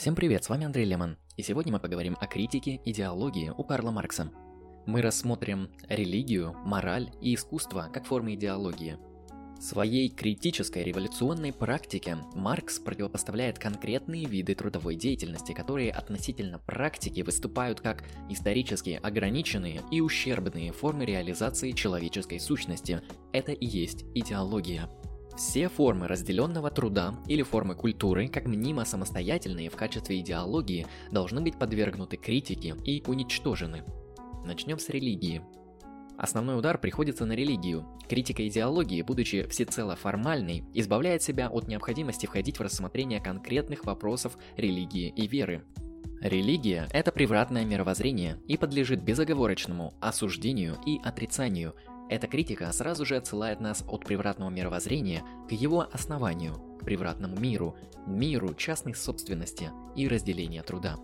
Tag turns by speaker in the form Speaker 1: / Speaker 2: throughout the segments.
Speaker 1: Всем привет, с вами Андрей Лемон, и сегодня мы поговорим о критике идеологии у Карла Маркса. Мы рассмотрим религию, мораль и искусство как формы идеологии. В своей критической революционной практике Маркс противопоставляет конкретные виды трудовой деятельности, которые относительно практики выступают как исторически ограниченные и ущербные формы реализации человеческой сущности. Это и есть идеология. Все формы разделенного труда или формы культуры, как мнимо самостоятельные в качестве идеологии, должны быть подвергнуты критике и уничтожены. Начнем с религии. Основной удар приходится на религию. Критика идеологии, будучи всецело формальной, избавляет себя от необходимости входить в рассмотрение конкретных вопросов религии и веры. Религия – это превратное мировоззрение и подлежит безоговорочному осуждению и отрицанию – эта критика сразу же отсылает нас от превратного мировоззрения к его основанию, к превратному миру, миру частной собственности и разделения труда.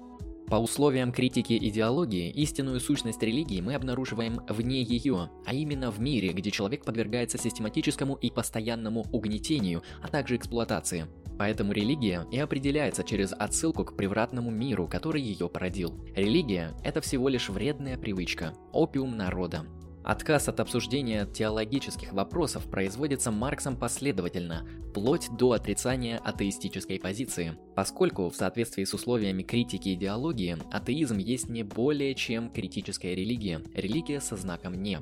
Speaker 1: По условиям критики идеологии, истинную сущность религии мы обнаруживаем вне ее, а именно в мире, где человек подвергается систематическому и постоянному угнетению, а также эксплуатации. Поэтому религия и определяется через отсылку к превратному миру, который ее породил. Религия – это всего лишь вредная привычка, опиум народа, Отказ от обсуждения теологических вопросов производится Марксом последовательно, вплоть до отрицания атеистической позиции, поскольку в соответствии с условиями критики идеологии, атеизм есть не более чем критическая религия, религия со знаком «не».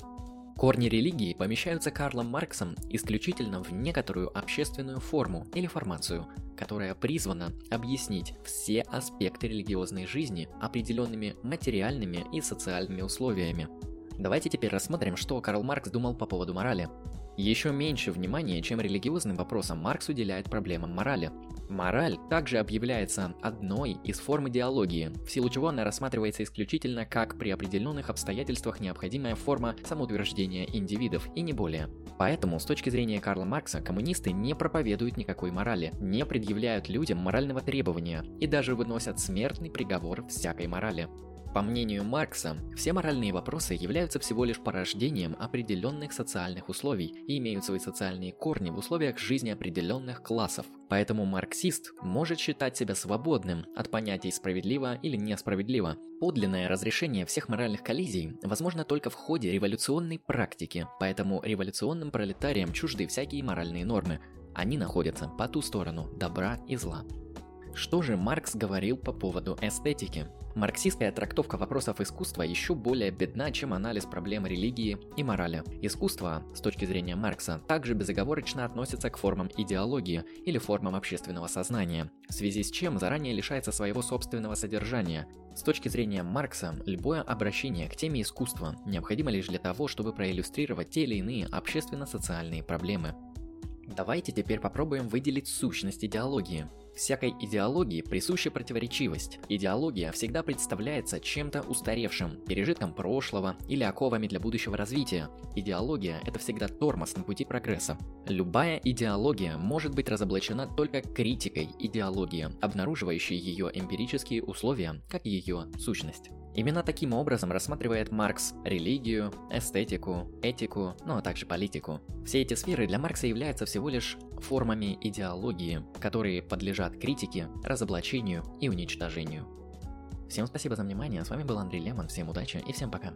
Speaker 1: Корни религии помещаются Карлом Марксом исключительно в некоторую общественную форму или формацию, которая призвана объяснить все аспекты религиозной жизни определенными материальными и социальными условиями. Давайте теперь рассмотрим, что Карл Маркс думал по поводу морали. Еще меньше внимания, чем религиозным вопросам, Маркс уделяет проблемам морали. Мораль также объявляется одной из форм идеологии, в силу чего она рассматривается исключительно как при определенных обстоятельствах необходимая форма самоутверждения индивидов и не более. Поэтому, с точки зрения Карла Маркса, коммунисты не проповедуют никакой морали, не предъявляют людям морального требования и даже выносят смертный приговор всякой морали. По мнению Маркса, все моральные вопросы являются всего лишь порождением определенных социальных условий и имеют свои социальные корни в условиях жизни определенных классов. Поэтому марксист может считать себя свободным от понятий справедливо или несправедливо. Подлинное разрешение всех моральных коллизий возможно только в ходе революционной практики, поэтому революционным пролетариям чужды всякие моральные нормы. Они находятся по ту сторону добра и зла. Что же Маркс говорил по поводу эстетики? Марксистская трактовка вопросов искусства еще более бедна, чем анализ проблем религии и морали. Искусство, с точки зрения Маркса, также безоговорочно относится к формам идеологии или формам общественного сознания, в связи с чем заранее лишается своего собственного содержания. С точки зрения Маркса, любое обращение к теме искусства необходимо лишь для того, чтобы проиллюстрировать те или иные общественно-социальные проблемы. Давайте теперь попробуем выделить сущность идеологии. Всякой идеологии присуща противоречивость. Идеология всегда представляется чем-то устаревшим, пережитком прошлого или оковами для будущего развития. Идеология – это всегда тормоз на пути прогресса. Любая идеология может быть разоблачена только критикой идеологии, обнаруживающей ее эмпирические условия, как ее сущность. Именно таким образом рассматривает Маркс религию, эстетику, этику, ну а также политику. Все эти сферы для Маркса являются всего лишь формами идеологии, которые подлежат критике, разоблачению и уничтожению. Всем спасибо за внимание, с вами был Андрей Лемон, всем удачи и всем пока.